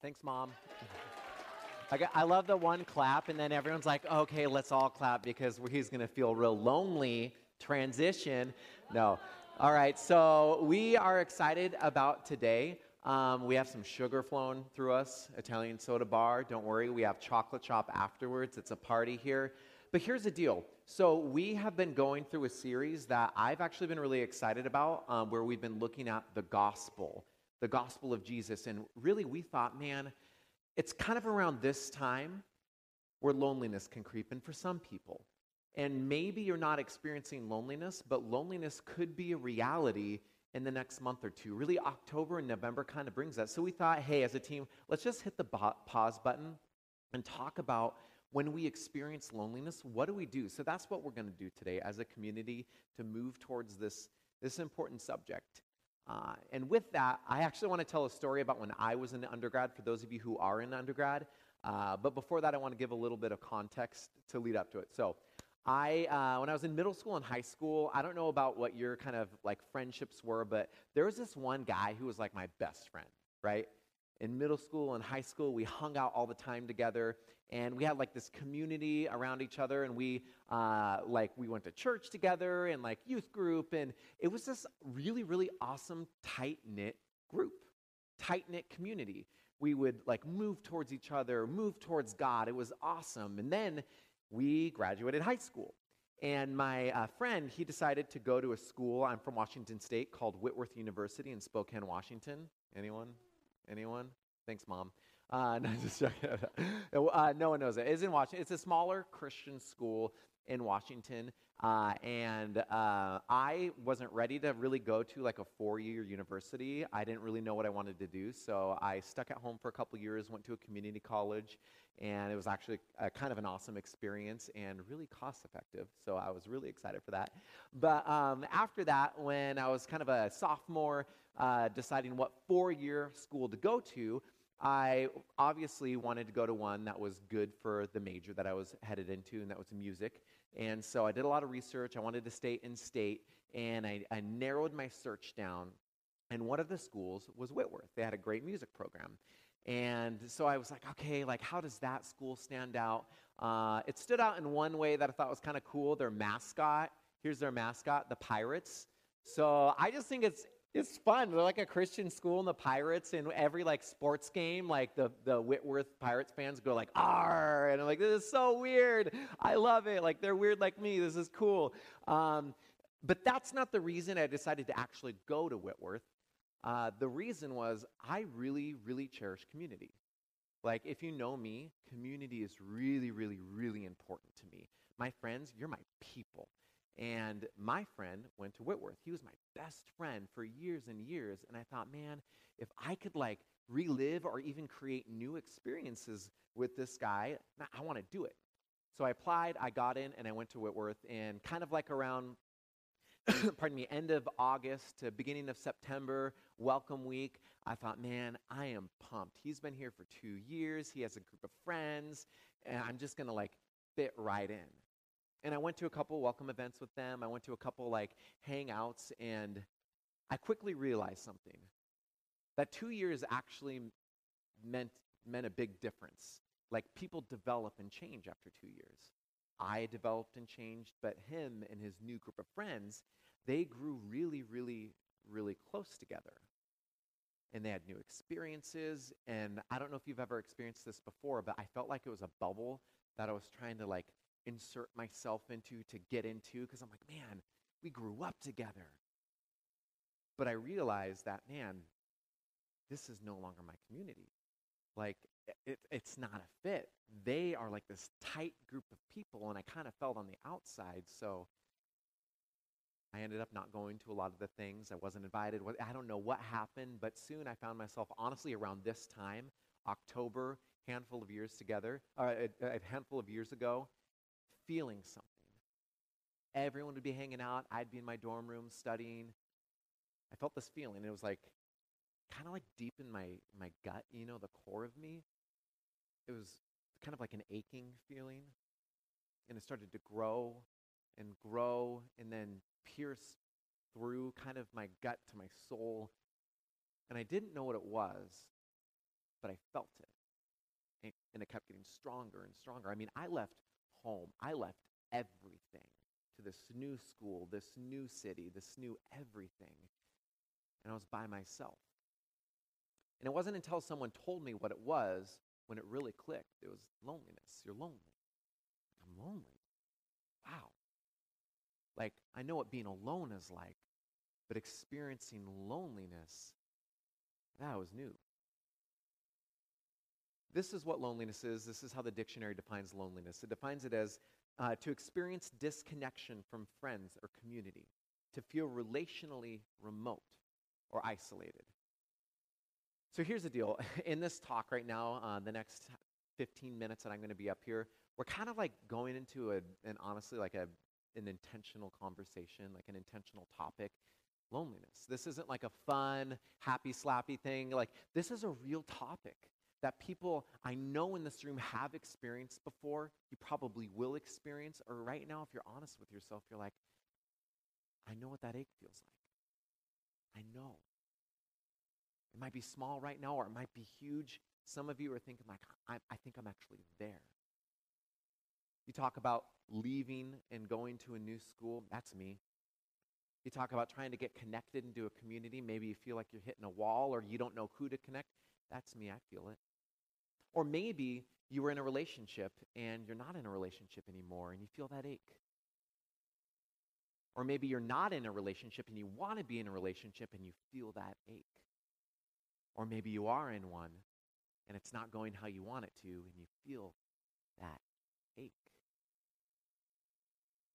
Thanks, Mom. I, I love the one clap, and then everyone's like, okay, let's all clap because he's going to feel real lonely. Transition. No. All right, so we are excited about today. Um, we have some sugar flown through us, Italian soda bar. Don't worry, we have chocolate chop afterwards. It's a party here. But here's the deal. So we have been going through a series that I've actually been really excited about, um, where we've been looking at the gospel, the gospel of Jesus. And really, we thought, man, it's kind of around this time where loneliness can creep in for some people. And maybe you're not experiencing loneliness, but loneliness could be a reality in the next month or two. Really, October and November kind of brings that. So we thought, hey, as a team, let's just hit the pause button and talk about when we experience loneliness, what do we do? So that's what we're going to do today as a community to move towards this, this important subject. Uh, and with that, I actually want to tell a story about when I was in undergrad, for those of you who are in undergrad. Uh, but before that, I want to give a little bit of context to lead up to it. So, I, uh, when I was in middle school and high school, I don't know about what your kind of like friendships were, but there was this one guy who was like my best friend, right? In middle school and high school, we hung out all the time together, and we had like this community around each other and we uh, like we went to church together and like youth group and it was this really really awesome tight knit group tight knit community. We would like move towards each other move towards god. It was awesome. And then we graduated high school and my uh, friend he decided to go to a school i'm from washington state called whitworth university in spokane washington. Anyone anyone thanks mom uh, no, just uh, no one knows it. It's in Washington. It's a smaller Christian school in Washington, uh, and uh, I wasn't ready to really go to like a four-year university. I didn't really know what I wanted to do, so I stuck at home for a couple years. Went to a community college, and it was actually a, kind of an awesome experience and really cost-effective. So I was really excited for that. But um, after that, when I was kind of a sophomore, uh, deciding what four-year school to go to. I obviously wanted to go to one that was good for the major that I was headed into, and that was music. And so I did a lot of research. I wanted to stay in state, and I, I narrowed my search down. And one of the schools was Whitworth. They had a great music program. And so I was like, okay, like how does that school stand out? Uh, it stood out in one way that I thought was kind of cool. Their mascot, here's their mascot, the Pirates. So I just think it's it's fun. They're like a Christian school, and the Pirates in every like sports game, like the the Whitworth Pirates fans go like "R," and I'm like, this is so weird. I love it. Like they're weird like me. This is cool. Um, but that's not the reason I decided to actually go to Whitworth. Uh, the reason was I really, really cherish community. Like, if you know me, community is really, really, really important to me. My friends, you're my people. And my friend went to Whitworth. He was my best friend for years and years. And I thought, man, if I could like relive or even create new experiences with this guy, I want to do it. So I applied, I got in, and I went to Whitworth. And kind of like around, pardon me, end of August to beginning of September, welcome week, I thought, man, I am pumped. He's been here for two years. He has a group of friends, and I'm just going to like fit right in. And I went to a couple welcome events with them. I went to a couple like hangouts, and I quickly realized something that two years actually meant, meant a big difference. Like people develop and change after two years. I developed and changed, but him and his new group of friends, they grew really, really, really close together. And they had new experiences. And I don't know if you've ever experienced this before, but I felt like it was a bubble that I was trying to like insert myself into to get into because I'm like, man, we grew up together. But I realized that, man, this is no longer my community. Like, it, it's not a fit. They are like this tight group of people, and I kind of felt on the outside. So I ended up not going to a lot of the things. I wasn't invited. I don't know what happened, but soon I found myself, honestly, around this time, October, handful of years together, uh, a, a handful of years ago, feeling something. Everyone would be hanging out. I'd be in my dorm room studying. I felt this feeling. It was like kind of like deep in my, my gut, you know, the core of me. It was kind of like an aching feeling. And it started to grow and grow and then pierce through kind of my gut to my soul. And I didn't know what it was. but I felt it. And, and it kept getting stronger and stronger. I mean, I left home, I left everything to this new school, this new city, this new everything. And I was by myself. And it wasn't until someone told me what it was when it really clicked. It was loneliness. You're lonely. I'm lonely. Wow. Like, I know what being alone is like, but experiencing loneliness, that was new. This is what loneliness is. This is how the dictionary defines loneliness. It defines it as uh, to experience disconnection from friends or community, to feel relationally remote or isolated. So here's the deal. In this talk right now, uh, the next 15 minutes that I'm going to be up here, we're kind of like going into a, an honestly like a, an intentional conversation, like an intentional topic loneliness. This isn't like a fun, happy, slappy thing. Like, this is a real topic that people I know in this room have experienced before, you probably will experience, or right now, if you're honest with yourself, you're like, I know what that ache feels like. I know. It might be small right now, or it might be huge. Some of you are thinking, like, I, I think I'm actually there. You talk about leaving and going to a new school, that's me. You talk about trying to get connected into a community. Maybe you feel like you're hitting a wall or you don't know who to connect. That's me. I feel it. Or maybe you were in a relationship and you're not in a relationship anymore and you feel that ache. Or maybe you're not in a relationship and you want to be in a relationship and you feel that ache. Or maybe you are in one and it's not going how you want it to and you feel that ache.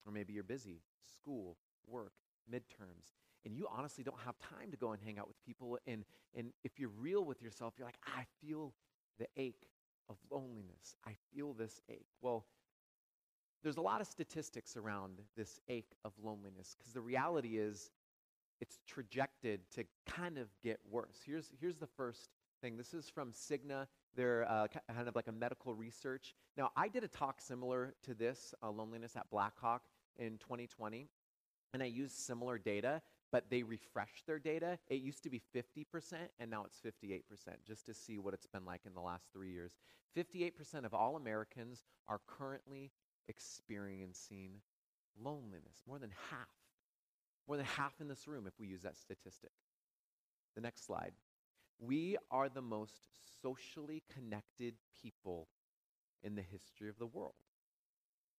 Or maybe you're busy, school, work, midterms, and you honestly don't have time to go and hang out with people. And, and if you're real with yourself, you're like, I feel the ache of loneliness. I feel this ache. Well, there's a lot of statistics around this ache of loneliness because the reality is it's trajected to kind of get worse. Here's, here's the first thing. This is from Cigna. They're uh, kind of like a medical research. Now, I did a talk similar to this, uh, loneliness at Blackhawk in 2020, and I use similar data but they refresh their data. It used to be 50%, and now it's 58%, just to see what it's been like in the last three years. 58% of all Americans are currently experiencing loneliness, more than half. More than half in this room if we use that statistic. The next slide. We are the most socially connected people in the history of the world.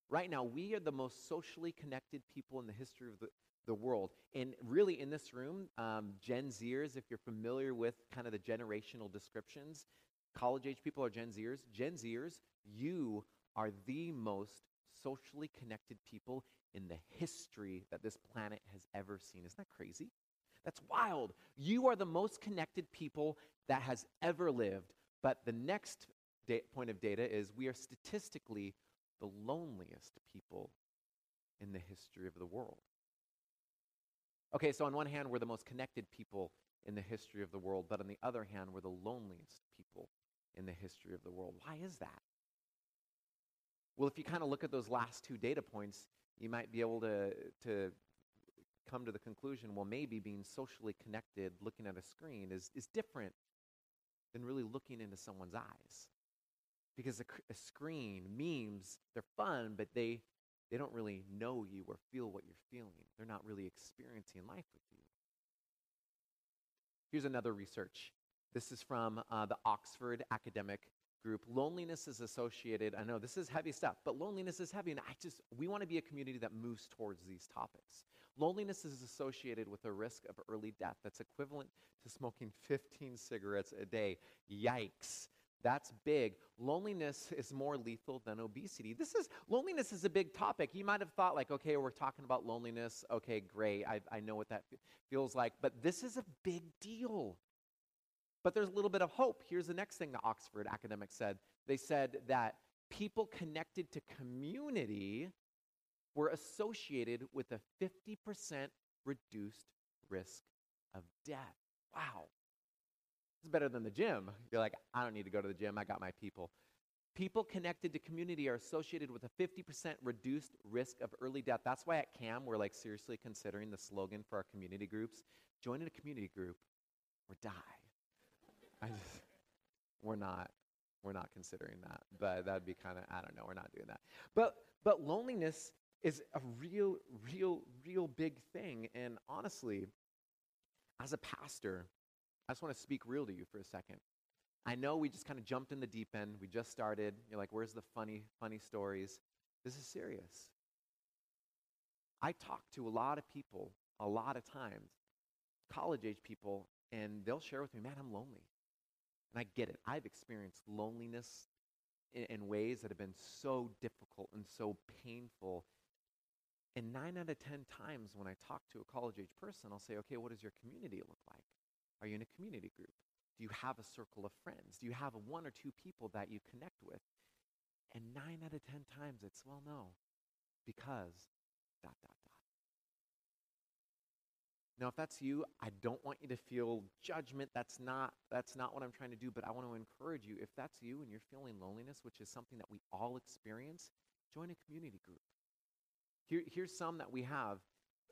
Right now, we are the most socially connected people in the history of the, the world. And really, in this room, um, Gen Zers, if you're familiar with kind of the generational descriptions, college age people are Gen Zers. Gen Zers, you are the most socially connected people in the history that this planet has ever seen. Isn't that crazy? That's wild. You are the most connected people that has ever lived. But the next da- point of data is we are statistically the loneliest people in the history of the world. Okay, so on one hand, we're the most connected people in the history of the world, but on the other hand, we're the loneliest people in the history of the world. Why is that? Well, if you kind of look at those last two data points, you might be able to, to come to the conclusion well, maybe being socially connected, looking at a screen, is, is different than really looking into someone's eyes. Because a, a screen, memes, they're fun, but they they don't really know you or feel what you're feeling. They're not really experiencing life with you. Here's another research. This is from uh, the Oxford Academic Group. Loneliness is associated, I know this is heavy stuff, but loneliness is heavy, and I just, we want to be a community that moves towards these topics. Loneliness is associated with a risk of early death that's equivalent to smoking 15 cigarettes a day. Yikes. That's big. Loneliness is more lethal than obesity. This is loneliness is a big topic. You might have thought like, okay, we're talking about loneliness. Okay, great. I, I know what that feels like. But this is a big deal. But there's a little bit of hope. Here's the next thing the Oxford academics said. They said that people connected to community were associated with a 50% reduced risk of death. Wow. It's better than the gym. You're like, I don't need to go to the gym. I got my people. People connected to community are associated with a 50% reduced risk of early death. That's why at CAM, we're like seriously considering the slogan for our community groups join in a community group or die. I just, we're not we're not considering that. But that'd be kind of I don't know, we're not doing that. But but loneliness is a real real real big thing and honestly as a pastor, I just want to speak real to you for a second. I know we just kind of jumped in the deep end. We just started. You're like, where's the funny, funny stories? This is serious. I talk to a lot of people a lot of times, college age people, and they'll share with me, man, I'm lonely. And I get it. I've experienced loneliness in, in ways that have been so difficult and so painful. And nine out of 10 times when I talk to a college age person, I'll say, okay, what does your community look like? Are you in a community group? Do you have a circle of friends? Do you have one or two people that you connect with? And nine out of 10 times it's, well, no, because dot, dot, dot. Now, if that's you, I don't want you to feel judgment. That's not, that's not what I'm trying to do, but I want to encourage you. If that's you and you're feeling loneliness, which is something that we all experience, join a community group. Here, here's some that we have.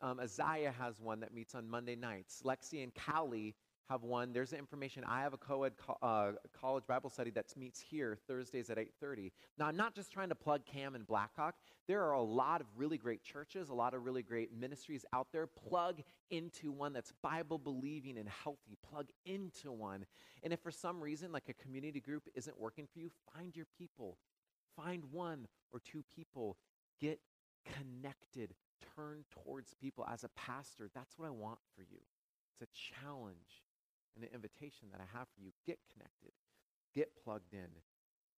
Um, Isaiah has one that meets on Monday nights. Lexi and Callie have one. There's the information. I have a co-ed co- uh, college Bible study that meets here Thursdays at 8:30. Now, I'm not just trying to plug Cam and Blackhawk. There are a lot of really great churches, a lot of really great ministries out there. Plug into one that's Bible believing and healthy. Plug into one. And if for some reason, like a community group isn't working for you, find your people. Find one or two people. Get connected. Turn towards people. As a pastor, that's what I want for you. It's a challenge and an invitation that I have for you. Get connected, get plugged in,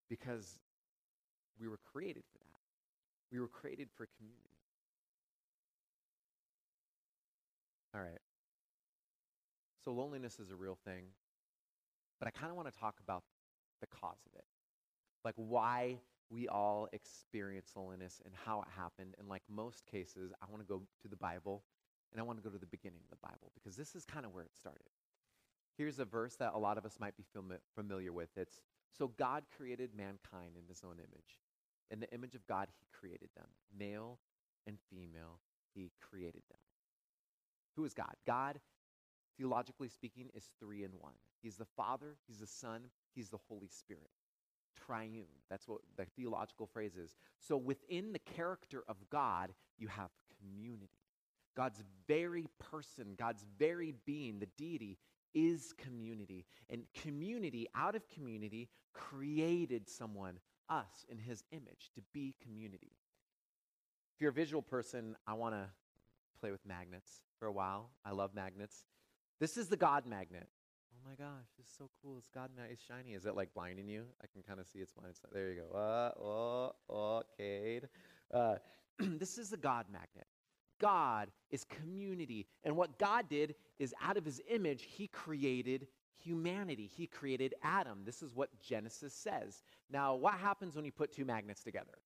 because we were created for that. We were created for community. All right. So loneliness is a real thing, but I kind of want to talk about the cause of it. Like why we all experience loneliness and how it happened. And like most cases, I want to go to the Bible and I want to go to the beginning of the Bible because this is kind of where it started. Here's a verse that a lot of us might be familiar with. It's so God created mankind in his own image. In the image of God, he created them. Male and female, he created them. Who is God? God, theologically speaking, is three in one. He's the Father, He's the Son, He's the Holy Spirit. Triune. That's what the theological phrase is. So within the character of God, you have community. God's very person, God's very being, the deity, is community. And community, out of community, created someone, us, in his image, to be community. If you're a visual person, I want to play with magnets for a while. I love magnets. This is the God magnet. Oh my gosh, this is so cool. It's God magnet. It's shiny. Is it like blinding you? I can kind of see it's blind. There you go. Uh, oh, oh, Cade. Uh, this is the God magnet. God is community. And what God did is out of his image, he created humanity. He created Adam. This is what Genesis says. Now, what happens when you put two magnets together?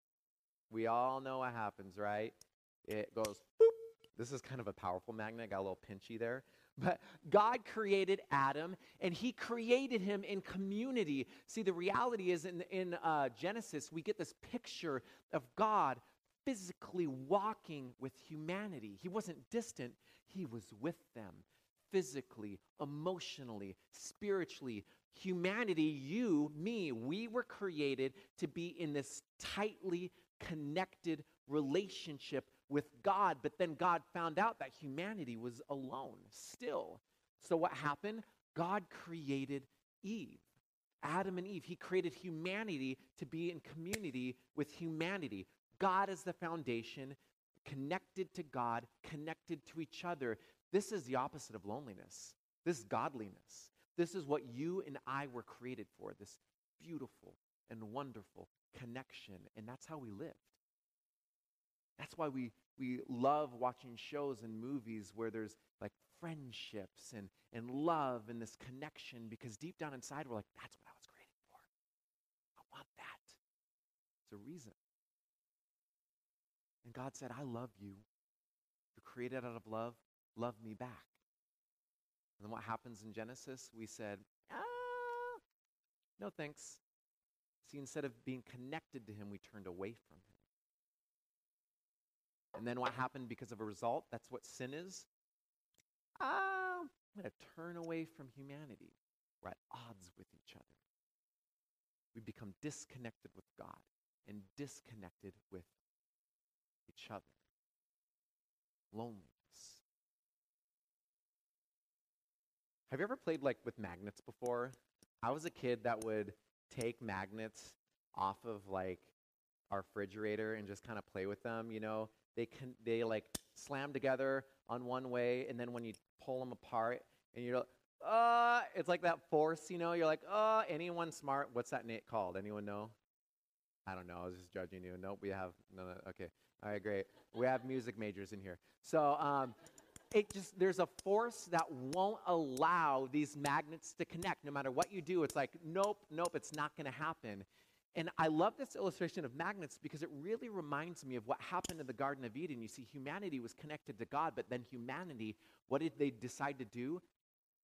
We all know what happens, right? It goes boop. This is kind of a powerful magnet, got a little pinchy there. But God created Adam and he created him in community. See, the reality is in, in uh, Genesis, we get this picture of God physically walking with humanity. He wasn't distant, he was with them physically, emotionally, spiritually. Humanity, you, me, we were created to be in this tightly connected relationship with God. But then God found out that humanity was alone still. So what happened? God created Eve. Adam and Eve. He created humanity to be in community with humanity. God is the foundation, connected to God, connected to each other. This is the opposite of loneliness. This is godliness. This is what you and I were created for this beautiful and wonderful connection. And that's how we lived. That's why we, we love watching shows and movies where there's like friendships and, and love and this connection because deep down inside we're like, that's what I was created for. I want that. It's a reason. And God said, I love you. You're created out of love. Love me back. And then what happens in Genesis? We said, ah, no thanks. See, instead of being connected to Him, we turned away from Him. And then what happened because of a result? That's what sin is. Ah, I'm going to turn away from humanity. We're at odds with each other. we become disconnected with God and disconnected with each other. Loneliness. Have you ever played like with magnets before? I was a kid that would take magnets off of like our refrigerator and just kind of play with them, you know. They can they like slam together on one way and then when you pull them apart and you're like, uh it's like that force, you know. You're like, "Uh, anyone smart? What's that Nate called? Anyone know?" I don't know. I was just judging you. Nope, we have no, no okay. All right, great. We have music majors in here. So, um it just there's a force that won't allow these magnets to connect. No matter what you do it's like nope nope it's not going to happen. And i love this illustration of magnets because it really reminds me of what happened in the garden of eden. You see humanity was connected to god but then humanity what did they decide to do?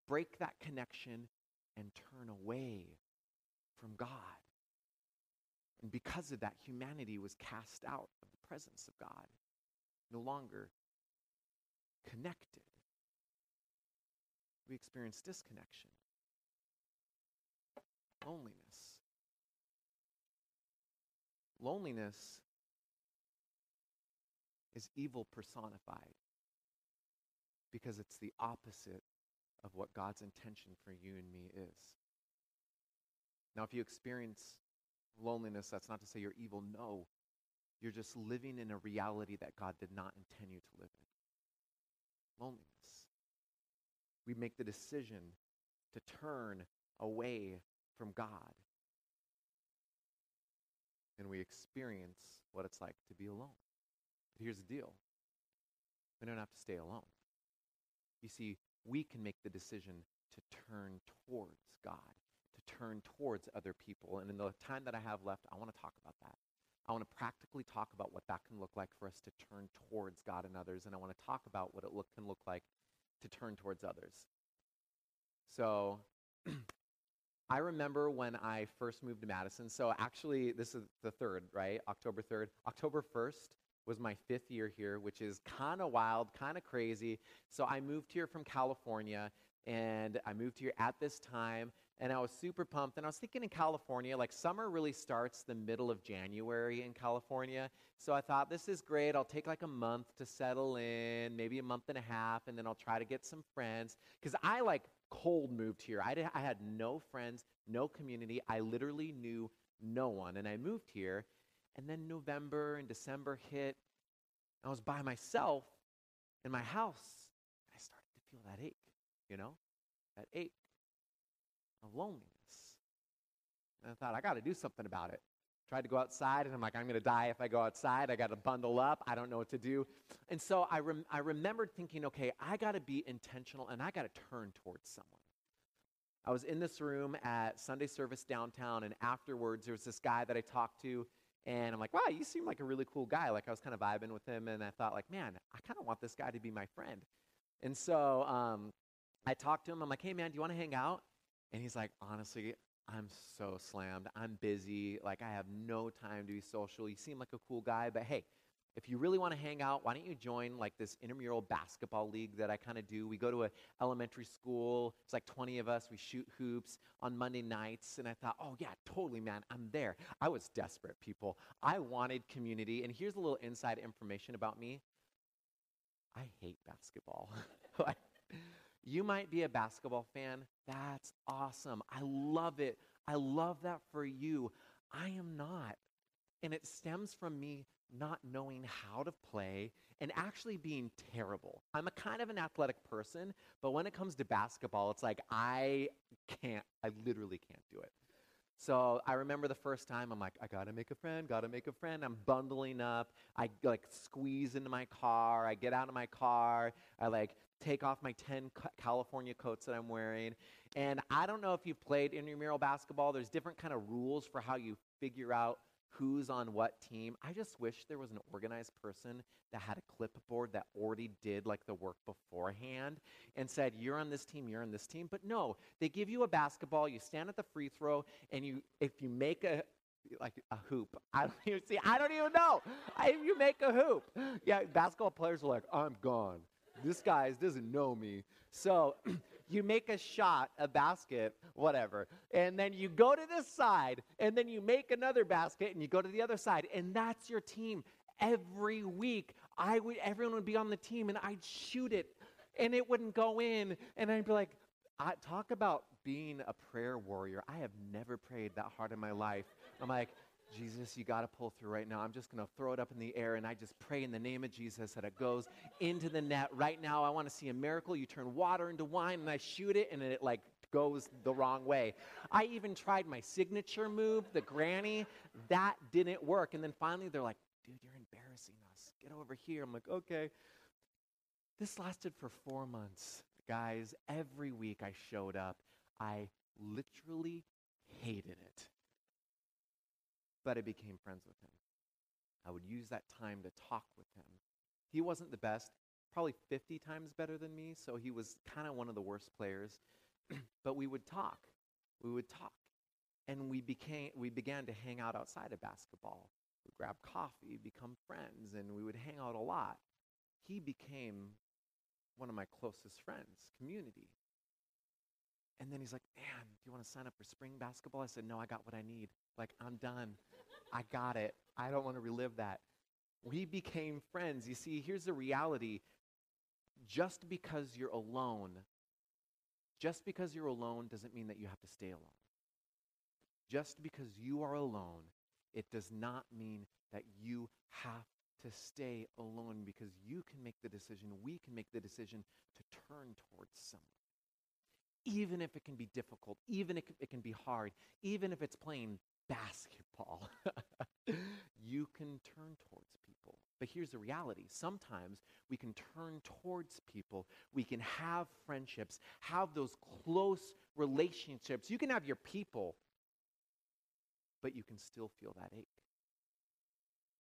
Break that connection and turn away from god and because of that humanity was cast out of the presence of god no longer connected. We experience disconnection, loneliness. Loneliness is evil personified because it's the opposite of what God's intention for you and me is. Now, if you experience loneliness, that's not to say you're evil. No, you're just living in a reality that God did not intend you to live in loneliness. We make the decision to turn away from God. And we experience what it's like to be alone. But here's the deal we don't have to stay alone. You see, we can make the decision to turn towards God, turn towards other people. And in the time that I have left, I want to talk about that. I want to practically talk about what that can look like for us to turn towards God and others, and I want to talk about what it look, can look like to turn towards others. So, I remember when I first moved to Madison. So, actually, this is the third, right? October 3rd. October 1st was my fifth year here, which is kind of wild, kind of crazy. So, I moved here from California, and I moved here at this time and I was super pumped. And I was thinking in California, like summer really starts the middle of January in California. So I thought, this is great. I'll take like a month to settle in, maybe a month and a half, and then I'll try to get some friends. Because I like cold moved here. I, did, I had no friends, no community. I literally knew no one. And I moved here. And then November and December hit. I was by myself in my house. I started to feel that ache, you know, that ache of loneliness. And I thought, I got to do something about it. Tried to go outside, and I'm like, I'm going to die if I go outside. I got to bundle up. I don't know what to do. And so I, rem- I remembered thinking, okay, I got to be intentional and I got to turn towards someone. I was in this room at Sunday service downtown, and afterwards, there was this guy that I talked to, and I'm like, wow, you seem like a really cool guy. Like, I was kind of vibing with him, and I thought, like, man, I kind of want this guy to be my friend. And so um, I talked to him. I'm like, hey, man, do you want to hang out? And he's like, honestly, I'm so slammed. I'm busy. Like, I have no time to be social. You seem like a cool guy, but hey, if you really want to hang out, why don't you join like this intramural basketball league that I kind of do? We go to an elementary school. It's like 20 of us. We shoot hoops on Monday nights. And I thought, oh, yeah, totally, man. I'm there. I was desperate, people. I wanted community. And here's a little inside information about me I hate basketball. You might be a basketball fan. That's awesome. I love it. I love that for you. I am not. And it stems from me not knowing how to play and actually being terrible. I'm a kind of an athletic person, but when it comes to basketball, it's like I can't, I literally can't do it. So I remember the first time I'm like, I gotta make a friend, gotta make a friend. I'm bundling up. I like squeeze into my car. I get out of my car. I like take off my 10 California coats that I'm wearing. And I don't know if you've played intramural basketball. There's different kind of rules for how you figure out who's on what team. I just wish there was an organized person that had a clipboard that already did like the work beforehand and said, you're on this team, you're on this team. But no, they give you a basketball, you stand at the free throw, and you if you make a like a hoop. I don't even see. I don't even know. I, you make a hoop. Yeah, basketball players are like, I'm gone this guy doesn't know me. So you make a shot, a basket, whatever, and then you go to this side, and then you make another basket, and you go to the other side, and that's your team. Every week, I would, everyone would be on the team, and I'd shoot it, and it wouldn't go in, and I'd be like, I, talk about being a prayer warrior. I have never prayed that hard in my life. I'm like, Jesus, you got to pull through right now. I'm just going to throw it up in the air and I just pray in the name of Jesus that it goes into the net right now. I want to see a miracle. You turn water into wine and I shoot it and it like goes the wrong way. I even tried my signature move, the granny. That didn't work. And then finally they're like, dude, you're embarrassing us. Get over here. I'm like, okay. This lasted for four months. Guys, every week I showed up. I literally hated it but I became friends with him. I would use that time to talk with him. He wasn't the best, probably 50 times better than me, so he was kind of one of the worst players. but we would talk. We would talk. And we became we began to hang out outside of basketball. We'd grab coffee, become friends, and we would hang out a lot. He became one of my closest friends, community. And then he's like, Man, do you want to sign up for spring basketball? I said, No, I got what I need. Like, I'm done. I got it. I don't want to relive that. We became friends. You see, here's the reality just because you're alone, just because you're alone doesn't mean that you have to stay alone. Just because you are alone, it does not mean that you have to stay alone because you can make the decision, we can make the decision to turn towards someone. Even if it can be difficult, even if it can be hard, even if it's playing basketball. you can turn towards people. But here's the reality sometimes we can turn towards people, we can have friendships, have those close relationships. You can have your people, but you can still feel that ache.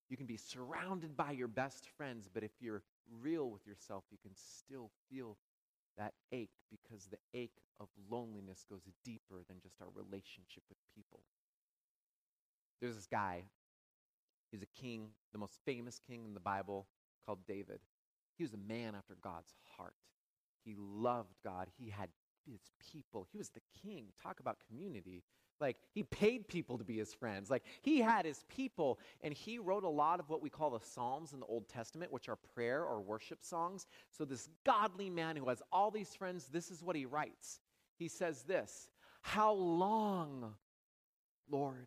You can be surrounded by your best friends, but if you're real with yourself, you can still feel that ache because the ache of loneliness goes deeper than just our relationship with people. There's this guy, he's a king, the most famous king in the Bible, called David. He was a man after God's heart. He loved God. He had his people. He was the king. Talk about community. Like, he paid people to be his friends. Like, he had his people, and he wrote a lot of what we call the Psalms in the Old Testament, which are prayer or worship songs. So, this godly man who has all these friends, this is what he writes. He says this How long, Lord,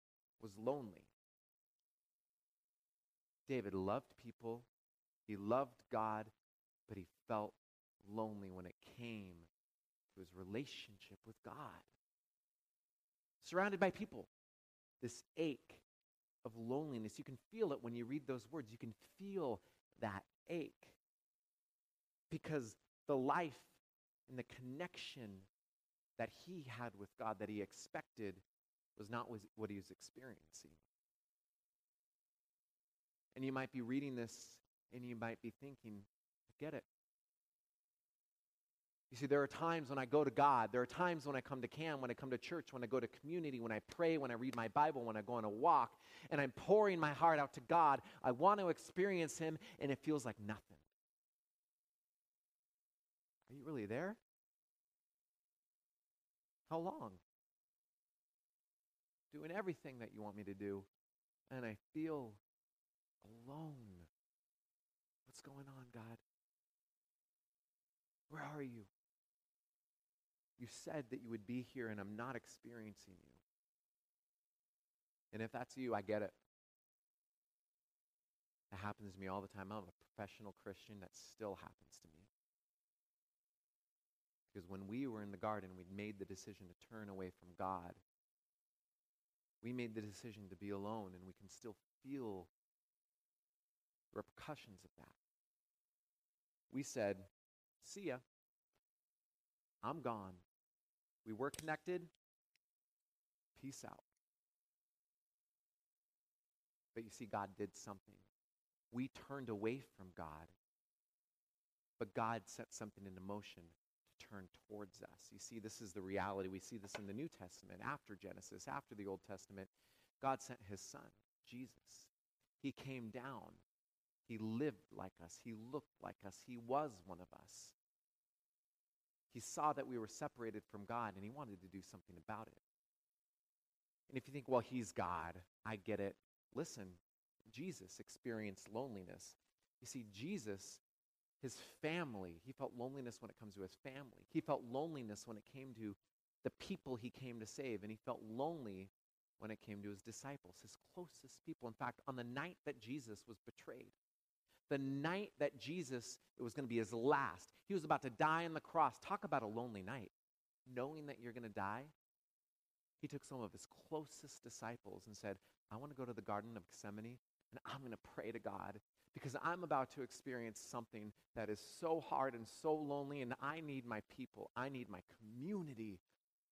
was lonely. David loved people, he loved God, but he felt lonely when it came to his relationship with God. Surrounded by people, this ache of loneliness, you can feel it when you read those words. You can feel that ache because the life and the connection that he had with God that he expected was not what he was experiencing. And you might be reading this and you might be thinking, I get it. You see, there are times when I go to God, there are times when I come to CAM, when I come to church, when I go to community, when I pray, when I read my Bible, when I go on a walk, and I'm pouring my heart out to God. I want to experience Him, and it feels like nothing. Are you really there? How long? Doing everything that you want me to do, and I feel alone. What's going on, God? Where are you? You said that you would be here, and I'm not experiencing you. And if that's you, I get it. It happens to me all the time. I'm a professional Christian. That still happens to me. Because when we were in the garden, we'd made the decision to turn away from God we made the decision to be alone, and we can still feel the repercussions of that. We said, See ya. I'm gone. We were connected. Peace out. But you see, God did something. We turned away from God, but God set something into motion turn towards us. You see, this is the reality. We see this in the New Testament, after Genesis, after the Old Testament. God sent his son, Jesus. He came down. He lived like us. He looked like us. He was one of us. He saw that we were separated from God and he wanted to do something about it. And if you think, well, he's God, I get it. Listen, Jesus experienced loneliness. You see, Jesus, his family, he felt loneliness when it comes to his family. He felt loneliness when it came to the people he came to save, and he felt lonely when it came to his disciples, his closest people. In fact, on the night that Jesus was betrayed, the night that Jesus, it was going to be his last, he was about to die on the cross. Talk about a lonely night. Knowing that you're going to die, he took some of his closest disciples and said, I want to go to the Garden of Gethsemane and I'm going to pray to God because I'm about to experience something that is so hard and so lonely, and I need my people. I need my community.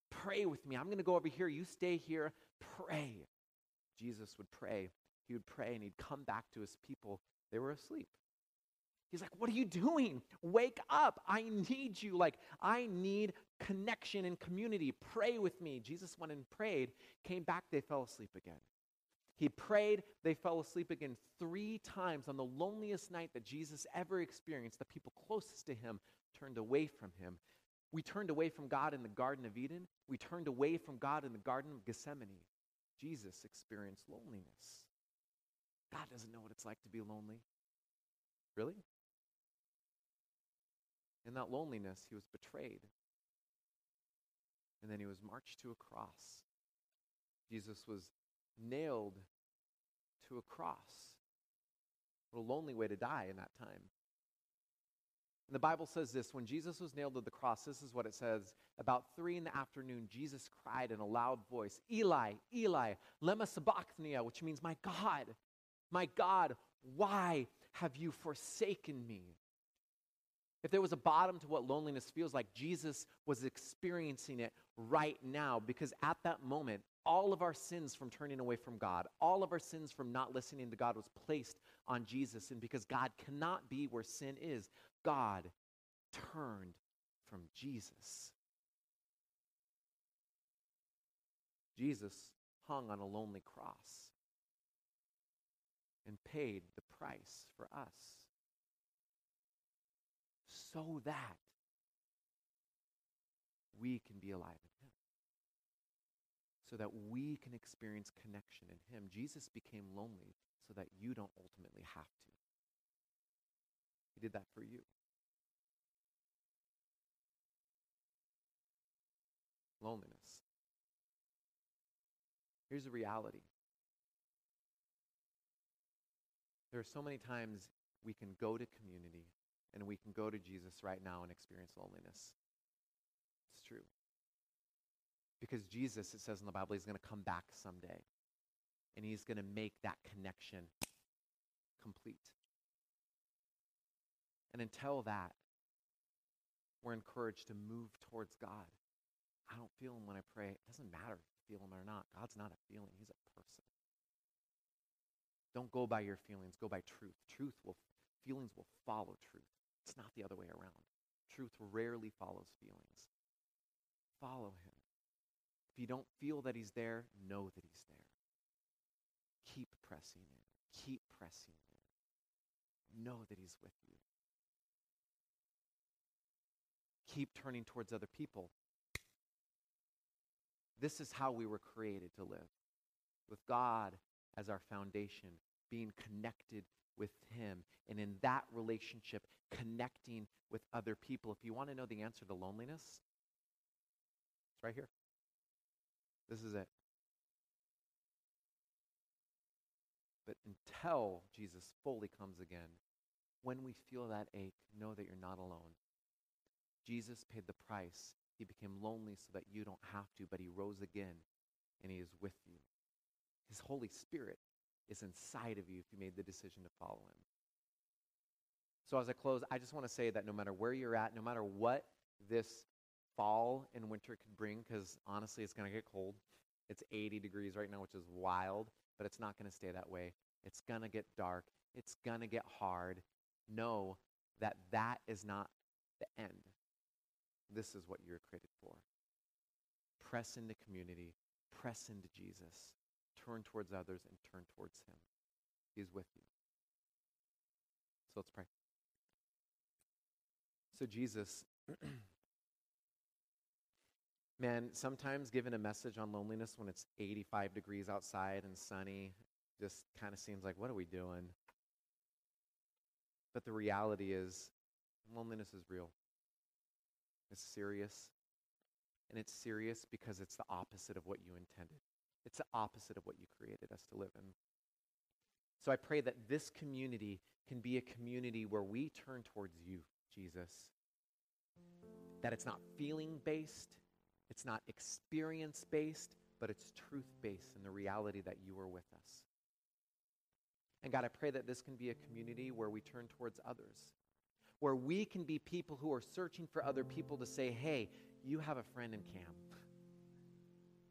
Pray with me. I'm going to go over here. You stay here. Pray. Jesus would pray. He would pray and he'd come back to his people. They were asleep. He's like, What are you doing? Wake up. I need you. Like, I need connection and community. Pray with me. Jesus went and prayed, came back, they fell asleep again. He prayed, they fell asleep again three times on the loneliest night that Jesus ever experienced. The people closest to him turned away from him. We turned away from God in the Garden of Eden. We turned away from God in the Garden of Gethsemane. Jesus experienced loneliness. God doesn't know what it's like to be lonely. Really? In that loneliness, he was betrayed. And then he was marched to a cross. Jesus was nailed to a cross. What a lonely way to die in that time. And the Bible says this when Jesus was nailed to the cross, this is what it says. About three in the afternoon, Jesus cried in a loud voice, Eli, Eli, lema sabachthani, which means, My God, my God, why have you forsaken me? If there was a bottom to what loneliness feels like, Jesus was experiencing it right now because at that moment, all of our sins from turning away from God, all of our sins from not listening to God was placed on Jesus. And because God cannot be where sin is, God turned from Jesus. Jesus hung on a lonely cross and paid the price for us so that we can be alive so that we can experience connection in Him. Jesus became lonely so that you don't ultimately have to. He did that for you. Loneliness. Here's the reality. There are so many times we can go to community and we can go to Jesus right now and experience loneliness. It's true. Because Jesus, it says in the Bible, he's going to come back someday. And he's going to make that connection complete. And until that, we're encouraged to move towards God. I don't feel him when I pray. It doesn't matter if you feel him or not. God's not a feeling, he's a person. Don't go by your feelings, go by truth. Truth will feelings will follow truth. It's not the other way around. Truth rarely follows feelings. Follow him. If you don't feel that he's there, know that he's there. Keep pressing in. Keep pressing in. Know that he's with you. Keep turning towards other people. This is how we were created to live with God as our foundation, being connected with Him, and in that relationship, connecting with other people. If you want to know the answer to loneliness, it's right here. This is it. But until Jesus fully comes again, when we feel that ache, know that you're not alone. Jesus paid the price. He became lonely so that you don't have to, but he rose again and he is with you. His Holy Spirit is inside of you if you made the decision to follow him. So, as I close, I just want to say that no matter where you're at, no matter what this fall and winter could bring, because honestly, it's going to get cold. It's 80 degrees right now, which is wild, but it's not going to stay that way. It's going to get dark. It's going to get hard. Know that that is not the end. This is what you're created for. Press into community, press into Jesus, turn towards others, and turn towards Him. He's with you. So let's pray. So, Jesus, man, sometimes giving a message on loneliness when it's 85 degrees outside and sunny just kind of seems like, what are we doing? But the reality is, loneliness is real. It's serious. And it's serious because it's the opposite of what you intended. It's the opposite of what you created us to live in. So I pray that this community can be a community where we turn towards you, Jesus. That it's not feeling based, it's not experience based, but it's truth based in the reality that you are with us. And God, I pray that this can be a community where we turn towards others, where we can be people who are searching for other people to say, hey, you have a friend in camp.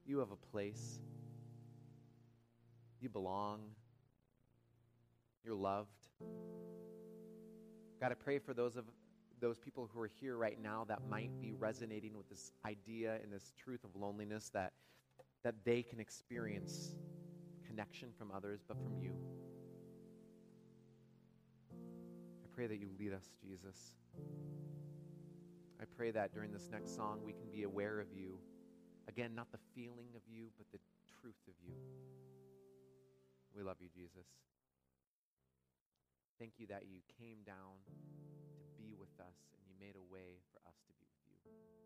You have a place. You belong. You're loved. God, I pray for those of those people who are here right now that might be resonating with this idea and this truth of loneliness that that they can experience connection from others but from you. I pray that you lead us, Jesus. I pray that during this next song we can be aware of you. Again, not the feeling of you, but the truth of you. We love you, Jesus. Thank you that you came down with us and you made a way for us to be with you.